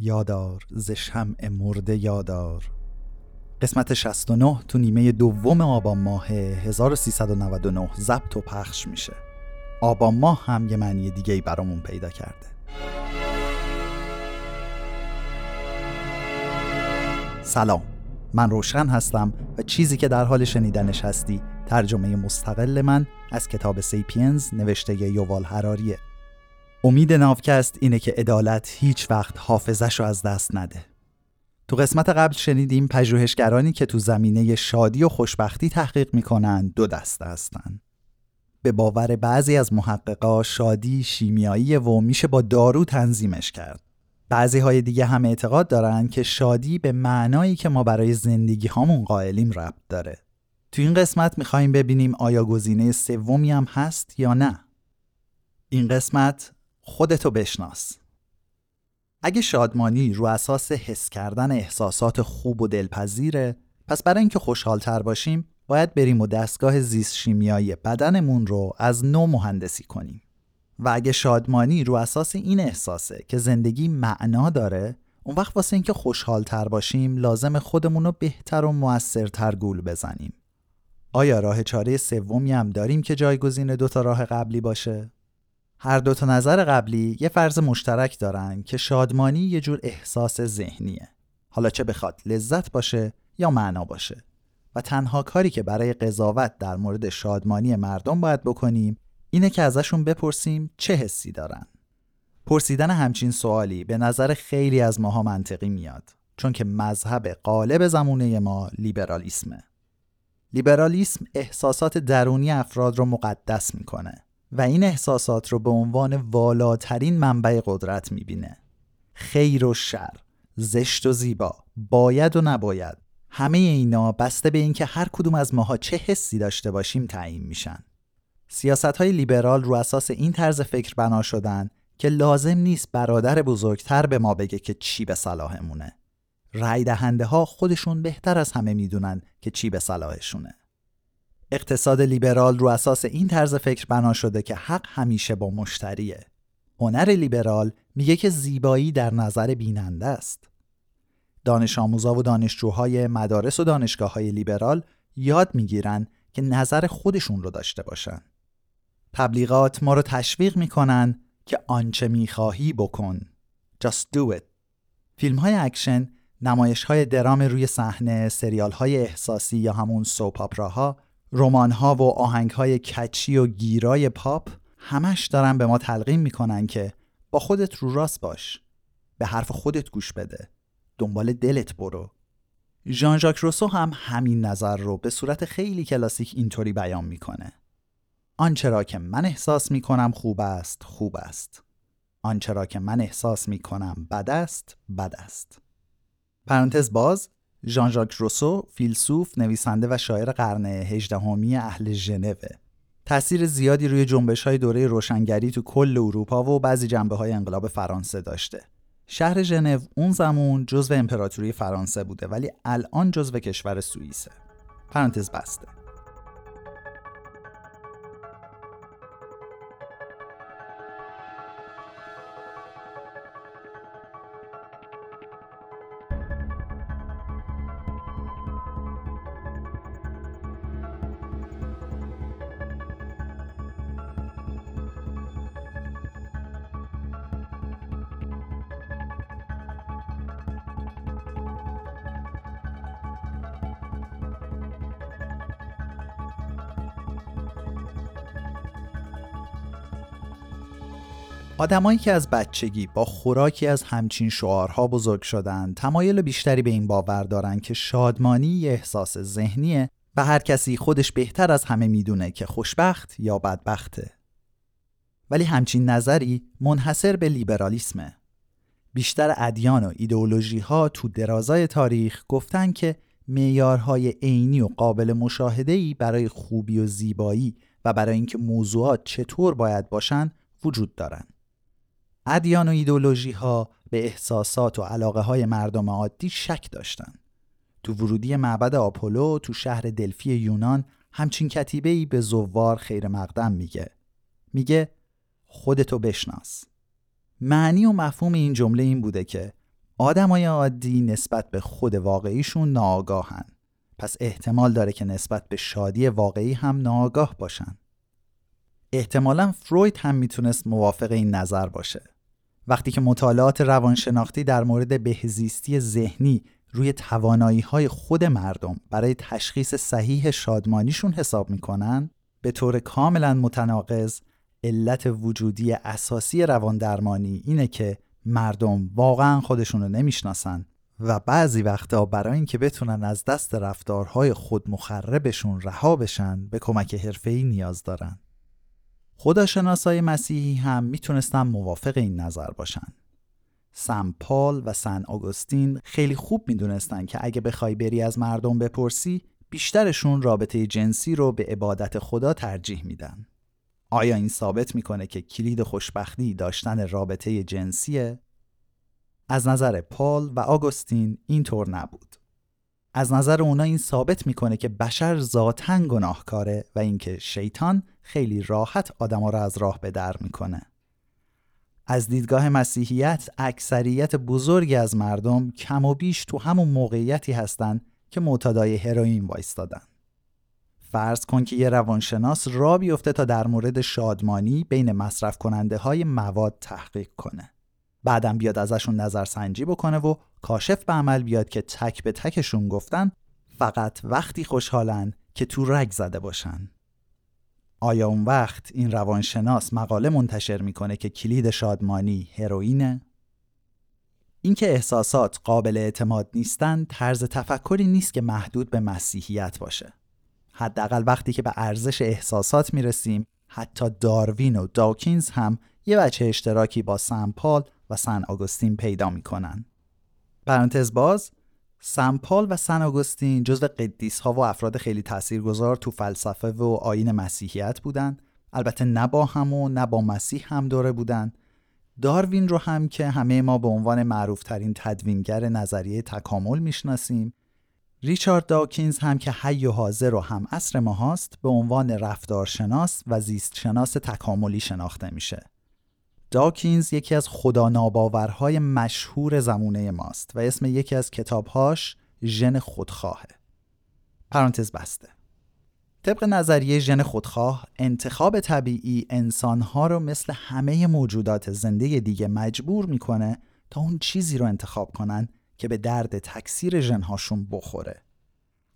یادار ز شمع مرده یادار. قسمت 69 تو نیمه دوم آبان ماه 1399 ضبط و پخش میشه. آبان ماه هم یه معنی دیگه ای برامون پیدا کرده. سلام من روشن هستم و چیزی که در حال شنیدنش هستی ترجمه مستقل من از کتاب سیپینز نوشته یووال هراریه امید ناوکست اینه که عدالت هیچ وقت حافظش رو از دست نده. تو قسمت قبل شنیدیم پژوهشگرانی که تو زمینه شادی و خوشبختی تحقیق می‌کنن دو دسته هستن. به باور بعضی از محققا شادی شیمیایی و میشه با دارو تنظیمش کرد. بعضی های دیگه هم اعتقاد دارن که شادی به معنایی که ما برای زندگی هامون قائلیم ربط داره. تو این قسمت می‌خوایم ببینیم آیا گزینه سومی هم هست یا نه. این قسمت خودتو بشناس. اگه شادمانی رو اساس حس کردن احساسات خوب و دلپذیره پس برای اینکه خوشحالتر باشیم باید بریم و دستگاه زیست شیمیایی بدنمون رو از نو مهندسی کنیم. و اگه شادمانی رو اساس این احساسه که زندگی معنا داره اون وقت واسه اینکه خوشحالتر باشیم لازم خودمون رو بهتر و موثرتر گول بزنیم. آیا راه چاره سومی هم داریم که جایگزین دوتا راه قبلی باشه؟ هر دو تا نظر قبلی یه فرض مشترک دارن که شادمانی یه جور احساس ذهنیه. حالا چه بخواد لذت باشه یا معنا باشه. و تنها کاری که برای قضاوت در مورد شادمانی مردم باید بکنیم اینه که ازشون بپرسیم چه حسی دارن. پرسیدن همچین سوالی به نظر خیلی از ماها منطقی میاد چون که مذهب غالب زمونه ما لیبرالیسمه. لیبرالیسم احساسات درونی افراد رو مقدس می‌کنه و این احساسات رو به عنوان والاترین منبع قدرت می‌بینه. خیر و شر زشت و زیبا باید و نباید همه اینا بسته به اینکه هر کدوم از ماها چه حسی داشته باشیم تعیین میشن. سیاست های لیبرال رو اساس این طرز فکر بنا شدن که لازم نیست برادر بزرگتر به ما بگه که چی به صلاحمونه. رای دهنده ها خودشون بهتر از همه می‌دونن که چی به صلاحشونه. اقتصاد لیبرال رو اساس این طرز فکر بنا شده که حق همیشه با مشتریه. هنر لیبرال میگه که زیبایی در نظر بیننده است. دانش آموزا و دانشجوهای مدارس و دانشگاه های لیبرال یاد می‌گیرن که نظر خودشون رو داشته باشن. تبلیغات ما رو تشویق می‌کنن که آنچه می‌خواهی بکن. Just do it. فیلم های اکشن، نمایش های درام روی صحنه، سریال های احساسی یا همون soap opera ها رمان ها و آهنگ های catchy و گیرای پاپ همش دارن به ما تلقین می‌کنن که با خودت رو راست باش به حرف خودت گوش بده دنبال دلت برو. ژان ژاک روسو هم همین نظر رو به صورت خیلی کلاسیک اینطوری بیان می‌کنه. آنچه را که من احساس می‌کنم خوب است خوب است. آنچه را که من احساس می‌کنم بد است بد است. پرانتز باز ژان ژاک روسو فیلسوف نویسنده و شاعر قرن هجدهمی اهل ژنو. تاثیر زیادی روی جنبش های دوره روشنگری تو کل اروپا و بعضی جنبه های انقلاب فرانسه داشته. شهر ژنو اون زمان جزو امپراتوری فرانسه بوده ولی الان جزو کشور سوئیسه. پرانتز بسته. آدمایی که از بچگی با خوراکی از همچین شعارها بزرگ شدن تمایل بیشتری به این باور دارن که شادمانی یه احساس ذهنیه و هر کسی خودش بهتر از همه می‌دونه که خوشبخت یا بدبخته. ولی همچین نظری منحصر به لیبرالیسمه. بیشتر ادیان و ایدئولوژی ها تو درازای تاریخ گفتن که معیارهای عینی و قابل مشاهده‌ای برای خوبی و زیبایی و برای اینکه موضوعات چطور باید باشن وجود دارن. ادیان و ایدولوژی ها به احساسات و علاقه های مردم عادی شک داشتند. تو ورودی معبد آپولو تو شهر دلفی یونان همچین کتیبه ای به زوار خیر مقدم میگه. میگه خودتو بشناس. معنی و مفهوم این جمله این بوده که آدمای عادی نسبت به خود واقعیشون ناآگاهن پس احتمال داره که نسبت به شادی واقعی هم ناآگاه باشن احتمالا فروید هم می‌تونست موافق این نظر باشه وقتی که مطالعات روانشناختی در مورد بهزیستی ذهنی روی توانایی های خود مردم برای تشخیص صحیح شادمانیشون حساب می‌کنن به طور کاملا متناقض علت وجودی اساسی روان درمانی اینه که مردم واقعا خودشون رو نمی‌شناسن و بعضی وقتا برای اینکه بتونن از دست رفتارهای خود مخربشون رها بشن به کمک حرفه‌ای نیاز دارن. خداشناسای مسیحی هم می‌تونستن موافق این نظر باشن. سم پال و سن آگوستین خیلی خوب می‌دونستن که اگه بخوای بری از مردم بپرسی بیشترشون رابطه جنسی رو به عبادت خدا ترجیح میدن. آیا این ثابت می‌کنه که کلید خوشبختی داشتن رابطه جنسیه؟ از نظر پال و آگوستین اینطور نبود. از نظر اونا این ثابت می‌کنه که بشر ذاتا گناهکاره و اینکه شیطان خیلی راحت آدما را از راه به در می‌کنه. از دیدگاه مسیحیت اکثریت بزرگی از مردم کم و بیش تو همون موقعیتی هستند که معتادای هروئین وایستادن. فرض کن که یه روانشناس را بیفته تا در مورد شادمانی بین مصرف کننده های مواد تحقیق کنه. بعدم بیاد ازشون نظرسنجی بکنه و کاشف به عمل بیاد که تک به تکشون گفتن فقط وقتی خوشحالن که تو رگ زده باشن. آیا اون وقت این روانشناس مقاله منتشر می‌کنه که کلید شادمانی هروئینه؟ اینکه احساسات قابل اعتماد نیستن طرز تفکری نیست که محدود به مسیحیت باشه. حداقل وقتی که به ارزش احساسات می‌رسیم حتی داروین و داکینز هم یه بچه اشتراکی با سمپال و سن آگوستین پیدا می‌کنن. پرانتز باز سمپال و سن آگوستین جزو قدیس ها و افراد خیلی تاثیرگذار تو فلسفه و آین مسیحیت بودن. البته نه با هم و نه با مسیح هم دوره بودن. داروین رو هم که همه ما به عنوان معروفترین تدوینگر نظریه تکامل می‌شناسیم. ریچارد داکینز هم که حی و حاضر و هم اصر ما هاست به عنوان رفتارشناس و زیستشناس تکاملی شناخته میشه. داکینز یکی از خدا ناباورهای مشهور زمونه ماست و اسم یکی از کتابهاش ژن خودخواهه. پرانتز بسته. طبق نظریه ژن خودخواه انتخاب طبیعی انسانها رو مثل همه موجودات زنده دیگه مجبور می‌کنه تا اون چیزی رو انتخاب کنن که به درد تکثیر ژنهاشون بخوره.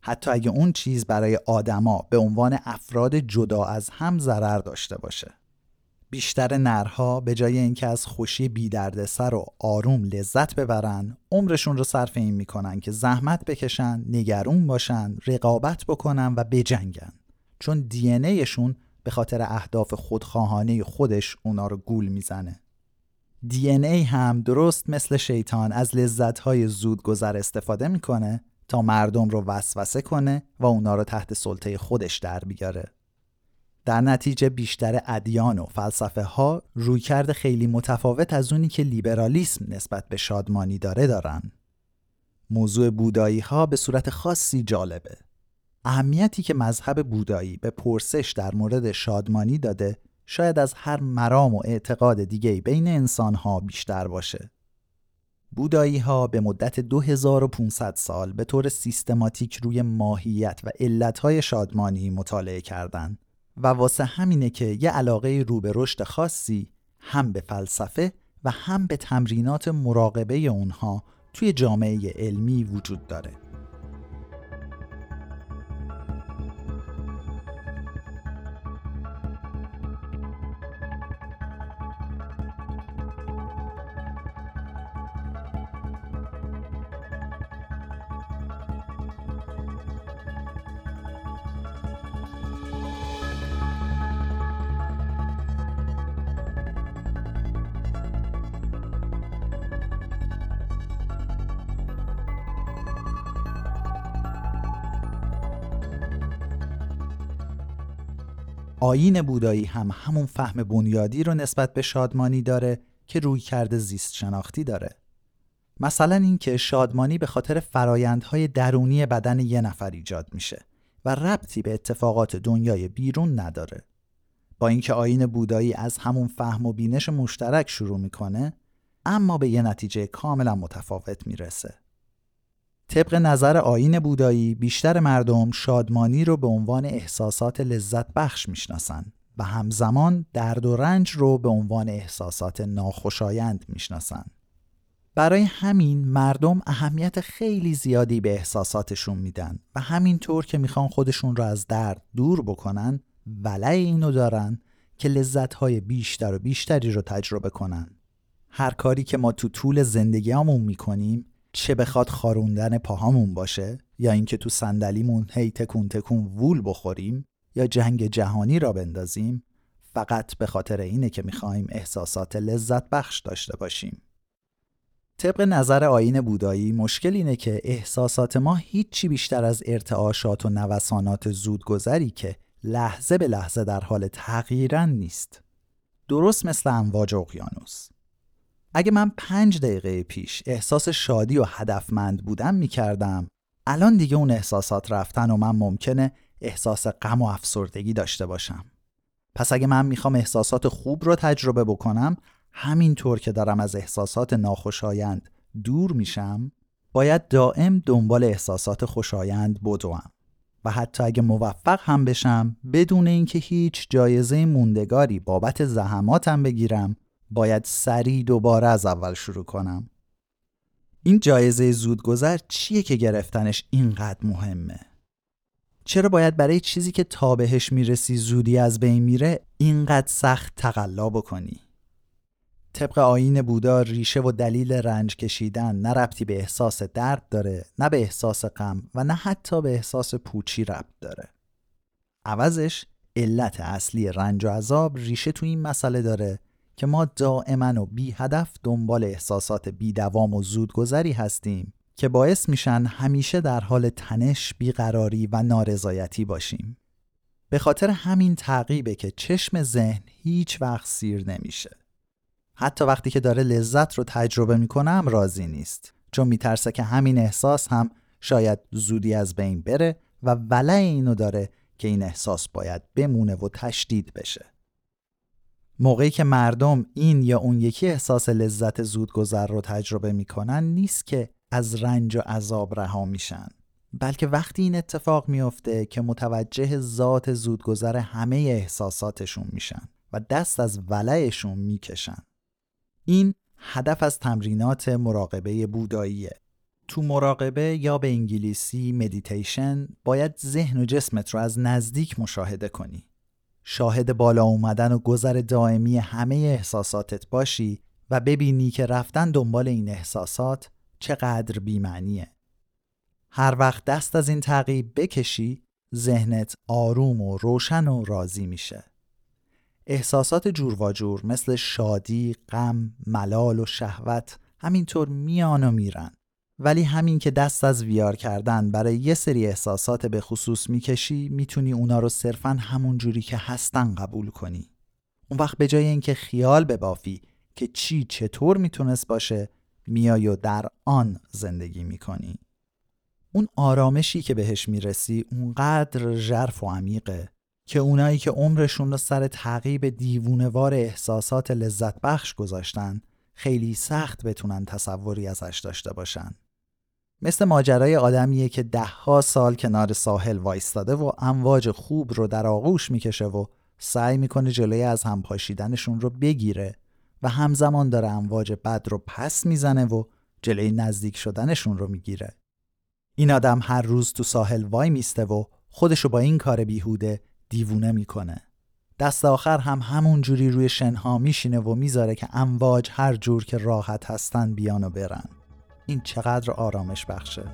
حتی اگه اون چیز برای آدما به عنوان افراد جدا از هم ضرر داشته باشه. بیشتر نرها به جای اینکه از خوشی سر و آروم لذت ببرن عمرشون رو صرف این می‌کنن که زحمت بکشن نگرون باشن رقابت بکنن و بجنگن. چون دی به خاطر اهداف خودخواهانه خودش اونا رو گول می‌زنه. دی ای هم درست مثل شیطان از لذتهای زود گذر استفاده می‌کنه تا مردم رو وسوسه کنه و اونا رو تحت سلطه خودش در بیاره. در نتیجه بیشتر ادیان و فلسفه ها رویکرد خیلی متفاوت از اونی که لیبرالیسم نسبت به شادمانی داره دارن. موضوع بودایی ها به صورت خاصی جالبه. اهمیتی که مذهب بودایی به پرسش در مورد شادمانی داده شاید از هر مرام و اعتقاد دیگه بین انسان ها بیشتر باشه. بودایی ها به مدت 2500 سال به طور سیستماتیک روی ماهیت و علتهای شادمانی مطالعه کردند و واسه همینه که یه علاقه رو به رشد خاصی هم به فلسفه و هم به تمرینات مراقبه اونها توی جامعه علمی وجود داره. آین بودایی هم همون فهم بنیادی رو نسبت به شادمانی داره که روی کرده زیست شناختی داره. مثلا اینکه شادمانی به خاطر فرایندهای درونی بدن یه نفر ایجاد میشه و ربطی به اتفاقات دنیای بیرون نداره. با اینکه آین بودایی از همون فهم و بینش مشترک شروع می‌کنه، اما به یه نتیجه کاملا متفاوت می‌رسه. طبق نظر آین بودایی بیشتر مردم شادمانی رو به عنوان احساسات لذت بخش می‌شناسن و همزمان درد و رنج رو به عنوان احساسات ناخوشایند می‌شناسن. برای همین مردم اهمیت خیلی زیادی به احساساتشون میدن و همینطور که می‌خوان خودشون رو از درد دور بکنن ولع اینو دارن که لذتهای بیشتر و بیشتری رو تجربه کنن. هر کاری که ما تو طول زندگیامون می‌کنیم چه بخواد خاروندن پاهامون باشه یا اینکه تو صندلیمون هی تکون تکون وول بخوریم یا جنگ جهانی را بندازیم فقط به خاطر اینه که می‌خوایم احساسات لذت بخش داشته باشیم. طبق نظر آین بودایی مشکل اینه که احساسات ما هیچی بیشتر از ارتعاشات و نوسانات زودگذری که لحظه به لحظه در حال تغییرن نیست. درست مثل امواج اقیانوس. اگه من پنج دقیقه پیش احساس شادی و هدفمند بودم می‌کردم الان دیگه اون احساسات رفتن و من ممکنه احساس غم و افسردگی داشته باشم. پس اگه من می‌خوام احساسات خوب رو تجربه بکنم همینطور که دارم از احساسات ناخوشایند دور میشم باید دائم دنبال احساسات خوشایند بدوم و حتی اگه موفق هم بشم بدون اینکه هیچ جایزه موندگاری بابت زحماتم بگیرم باید سریع دوباره از اول شروع کنم این جایزه زودگذر چیه که گرفتنش اینقدر مهمه؟ چرا باید برای چیزی که تا بهش می‌رسی زودی از بین میره اینقدر سخت تقلا بکنی؟ طبق آین بودا ریشه و دلیل رنج کشیدن نه ربطی به احساس درد داره نه به احساس غم و نه حتی به احساس پوچی ربط داره عوضش علت اصلی رنج و عذاب ریشه تو این مسئله داره که ما دائما و بی هدف دنبال احساسات بی دوام و زودگذری هستیم که باعث میشن همیشه در حال تنش، بیقراری و نارضایتی باشیم. به خاطر همین تعقیبه که چشم ذهن هیچ وقت سیر نمیشه. حتی وقتی که داره لذت رو تجربه می‌کنم راضی نیست چون میترسه که همین احساس هم شاید زودی از بین بره و ولع اینو داره که این احساس باید بمونه و تشدید بشه موقعی که مردم این یا اون یکی احساس لذت زودگذر رو تجربه می‌کنن نیست که از رنج و عذاب رها میشن بلکه وقتی این اتفاق میافته که متوجه ذات زودگذر همه احساساتشون میشن و دست از ولعشون می‌کشن. این هدف از تمرینات مراقبه بوداییه. تو مراقبه یا به انگلیسی مدیتیشن باید ذهن و جسمت رو از نزدیک مشاهده کنی. شاهد بالا اومدن و گذر دائمی همه احساساتت باشی و ببینی که رفتن دنبال این احساسات چقدر بیمعنیه هر وقت دست از این تعقیب بکشی ذهنت آروم و روشن و راضی میشه احساسات جور و جور مثل شادی، غم، ملال و شهوت همینطور میان و میرن. ولی همین که دست از ویار کردن برای یه سری احساسات به خصوص می‌کشی می‌تونی اونا رو صرفا همون جوری که هستن قبول کنی. اون وقت به جای اینکه خیال ببافی که چی چطور می‌تونست باشه میای و در آن زندگی می‌کنی. اون آرامشی که بهش می‌رسی اونقدر ژرف و عمیقه که اونایی که عمرشون رو سر تعقیب دیوونوار احساسات لذت بخش گذاشتن خیلی سخت بتونن تصوری ازش داشته باشن. مثل ماجرای آدمیه که دهها سال کنار ساحل وایستاده و امواج خوب رو در آغوش می‌کشه و سعی می‌کنه جلوی از هم پاشیدنشون رو بگیره و همزمان داره امواج بد رو پس می‌زنه و جلوی نزدیک شدنشون رو می‌گیره. این آدم هر روز تو ساحل وای میسته و خودشو با این کار بیهوده دیوونه می‌کنه دست آخر هم همون جوری روی شنها میشینه و می‌ذاره که امواج هر جور که راحت هستن بیان و برن این چقدر آرامش بخشه.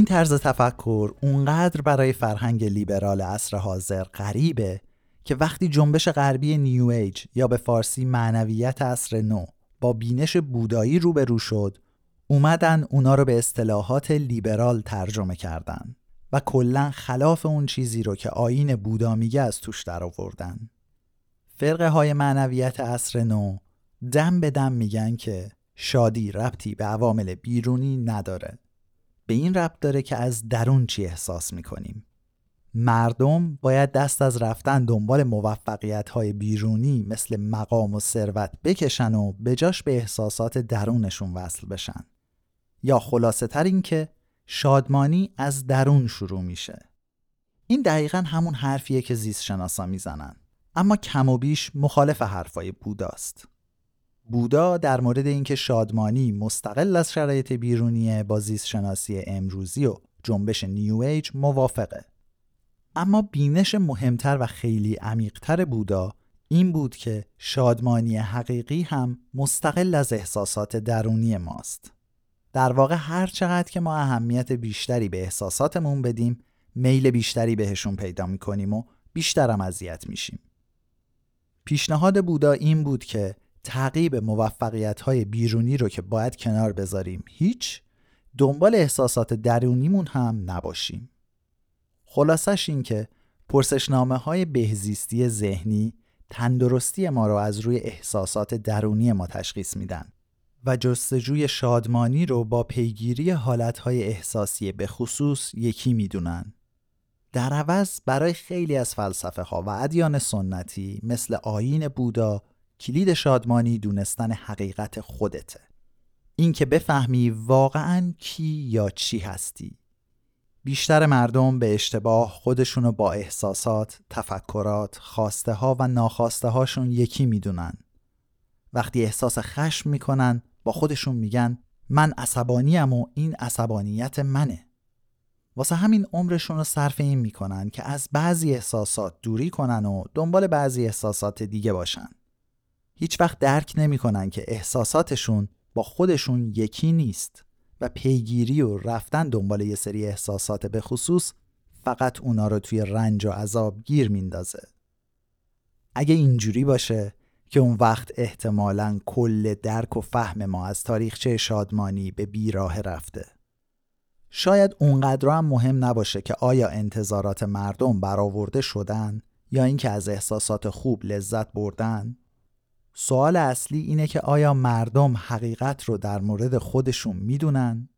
این طرز تفکر اونقدر برای فرهنگ لیبرال عصر حاضر غریبه که وقتی جنبش غربی نیو ایج یا به فارسی معنویت عصر نو با بینش بودایی روبرو شد اومدن اونا رو به اصطلاحات لیبرال ترجمه کردن و کلا خلاف اون چیزی رو که آین بودا میگه از توش در آوردن. فرقه های معنویت عصر نو دم به دم میگن که شادی ربطی به عوامل بیرونی نداره. به این ربط داره که از درون چی احساس می‌کنیم. مردم باید دست از رفتن دنبال موفقیت های بیرونی مثل مقام و ثروت بکشن و بجاش به احساسات درونشون وصل بشن. یا خلاصه تر این که شادمانی از درون شروع میشه. این دقیقا همون حرفیه که زیست شناسا می‌زنن. اما کم و بیش مخالف حرفای بوداست. بودا در مورد اینکه شادمانی مستقل از شرایط بیرونیه با زیست شناسی امروزی و جنبش نیو ایج موافقه. اما بینش مهمتر و خیلی عمیقتر بودا این بود که شادمانی حقیقی هم مستقل از احساسات درونی ماست. در واقع هر چقدر که ما اهمیت بیشتری به احساساتمون بدیم میل بیشتری بهشون پیدا می‌کنیم و بیشترم اذیت میشیم. پیشنهاد بودا این بود که تعقیب موفقیت های بیرونی رو که باید کنار بذاریم هیچ دنبال احساسات درونیمون هم نباشیم خلاصش این که پرسشنامه های بهزیستی ذهنی تندرستی ما رو از روی احساسات درونی ما تشخیص میدن و جستجوی شادمانی رو با پیگیری حالتهای احساسی به خصوص یکی می‌دونن. در عوض برای خیلی از فلسفه ها و ادیان سنتی مثل آین بودا کلید شادمانی دونستن حقیقت خودته. این که بفهمی واقعا کی یا چی هستی. بیشتر مردم به اشتباه خودشونو با احساسات، تفکرات، خواسته ها و ناخواسته هاشون یکی می‌دونن. وقتی احساس خشم می‌کنن با خودشون میگن من عصبانیم و این عصبانیت منه واسه همین عمرشون رو صرف این می‌کنن که از بعضی احساسات دوری کنن و دنبال بعضی احساسات دیگه باشن هیچ وقت درک نمی‌کنن که احساساتشون با خودشون یکی نیست و پیگیری و رفتن دنبال یه سری احساسات به خصوص فقط اونا رو توی رنج و عذاب گیر میندازه اگه اینجوری باشه که اون وقت احتمالا کل درک و فهم ما از تاریخچه شادمانی به بیراه رفته. شاید اونقدر هم مهم نباشه که آیا انتظارات مردم برآورده شدن یا اینکه از احساسات خوب لذت بردن؟ سوال اصلی اینه که آیا مردم حقیقت رو در مورد خودشون می‌دونن؟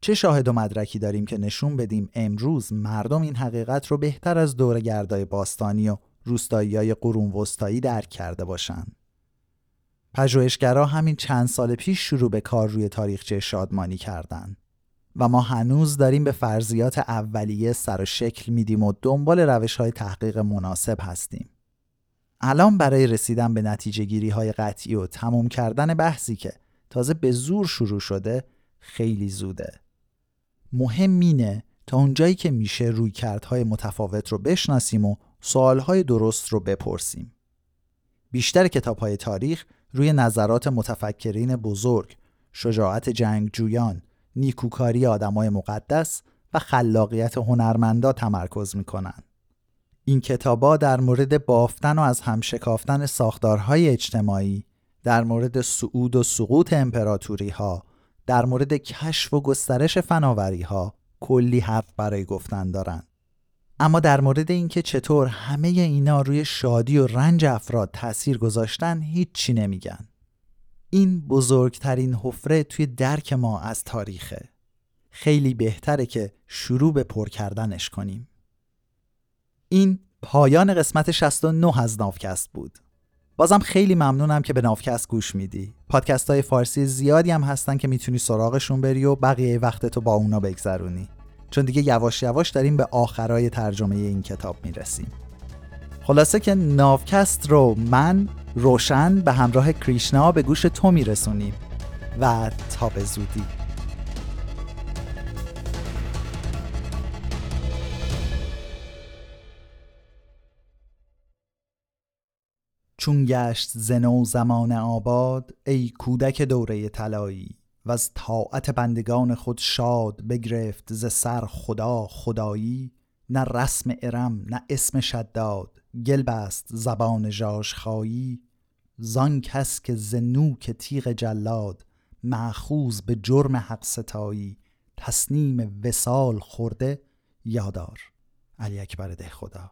چه شاهد و مدرکی داریم که نشون بدیم امروز مردم این حقیقت رو بهتر از دور گردای باستانی و روستایی های قرون وسطایی درک کرده باشند. پژوهشگرا همین چند سال پیش شروع به کار روی تاریخچه شادمانی کردند و ما هنوز داریم به فرضیات اولیه سر و شکل میدیم و دنبال روش های تحقیق مناسب هستیم. الان برای رسیدن به نتیجه گیری های قطعی و تموم کردن بحثی که تازه به زور شروع شده خیلی زوده. مهم اینه تا اونجایی که میشه روی کردهای متفاوت رو بشناسیم و سوالهای درست رو بپرسیم. بیشتر کتاب های تاریخ روی نظرات متفکرین بزرگ، شجاعت جنگجویان، نیکوکاری آدمای مقدس و خلاقیت هنرمندا تمرکز می‌کنن. این کتابا در مورد بافتن و از هم شکافتن ساختارهای اجتماعی، در مورد صعود و سقوط امپراتوری ها، در مورد کشف و گسترش فناوری ها کلی حرف برای گفتن دارند. اما در مورد اینکه چطور همه اینا روی شادی و رنج افراد تاثیر گذاشتن هیچی نمیگن. این بزرگترین حفره توی درک ما از تاریخه. خیلی بهتره که شروع به پر کردنش کنیم. این پایان قسمت 69 از نافکست بود. بازم خیلی ممنونم که به نافکست گوش میدی. پادکست های فارسی زیادی هم هستن که می‌تونی سراغشون بری و بقیه وقتتو با اونا بگذرونی. چون دیگه یواش یواش داریم به آخرای ترجمه این کتاب می‌رسیم خلاصه که ناوکست رو من روشن به همراه کریشنا به گوش تو میرسونیم و تا به زودی چون گشت زنو زمان آباد ای کودک دوره طلایی و از طاعت بندگان خود شاد بگرفت ز سر خدا خدایی. نه رسم ارم نه اسم شداد گل بست زبان جاش خایی زان کس که زنو که تیغ جلاد معخوز به جرم حق ستایی تسنیم وسال خورده یادار. علی اکبر ده خدا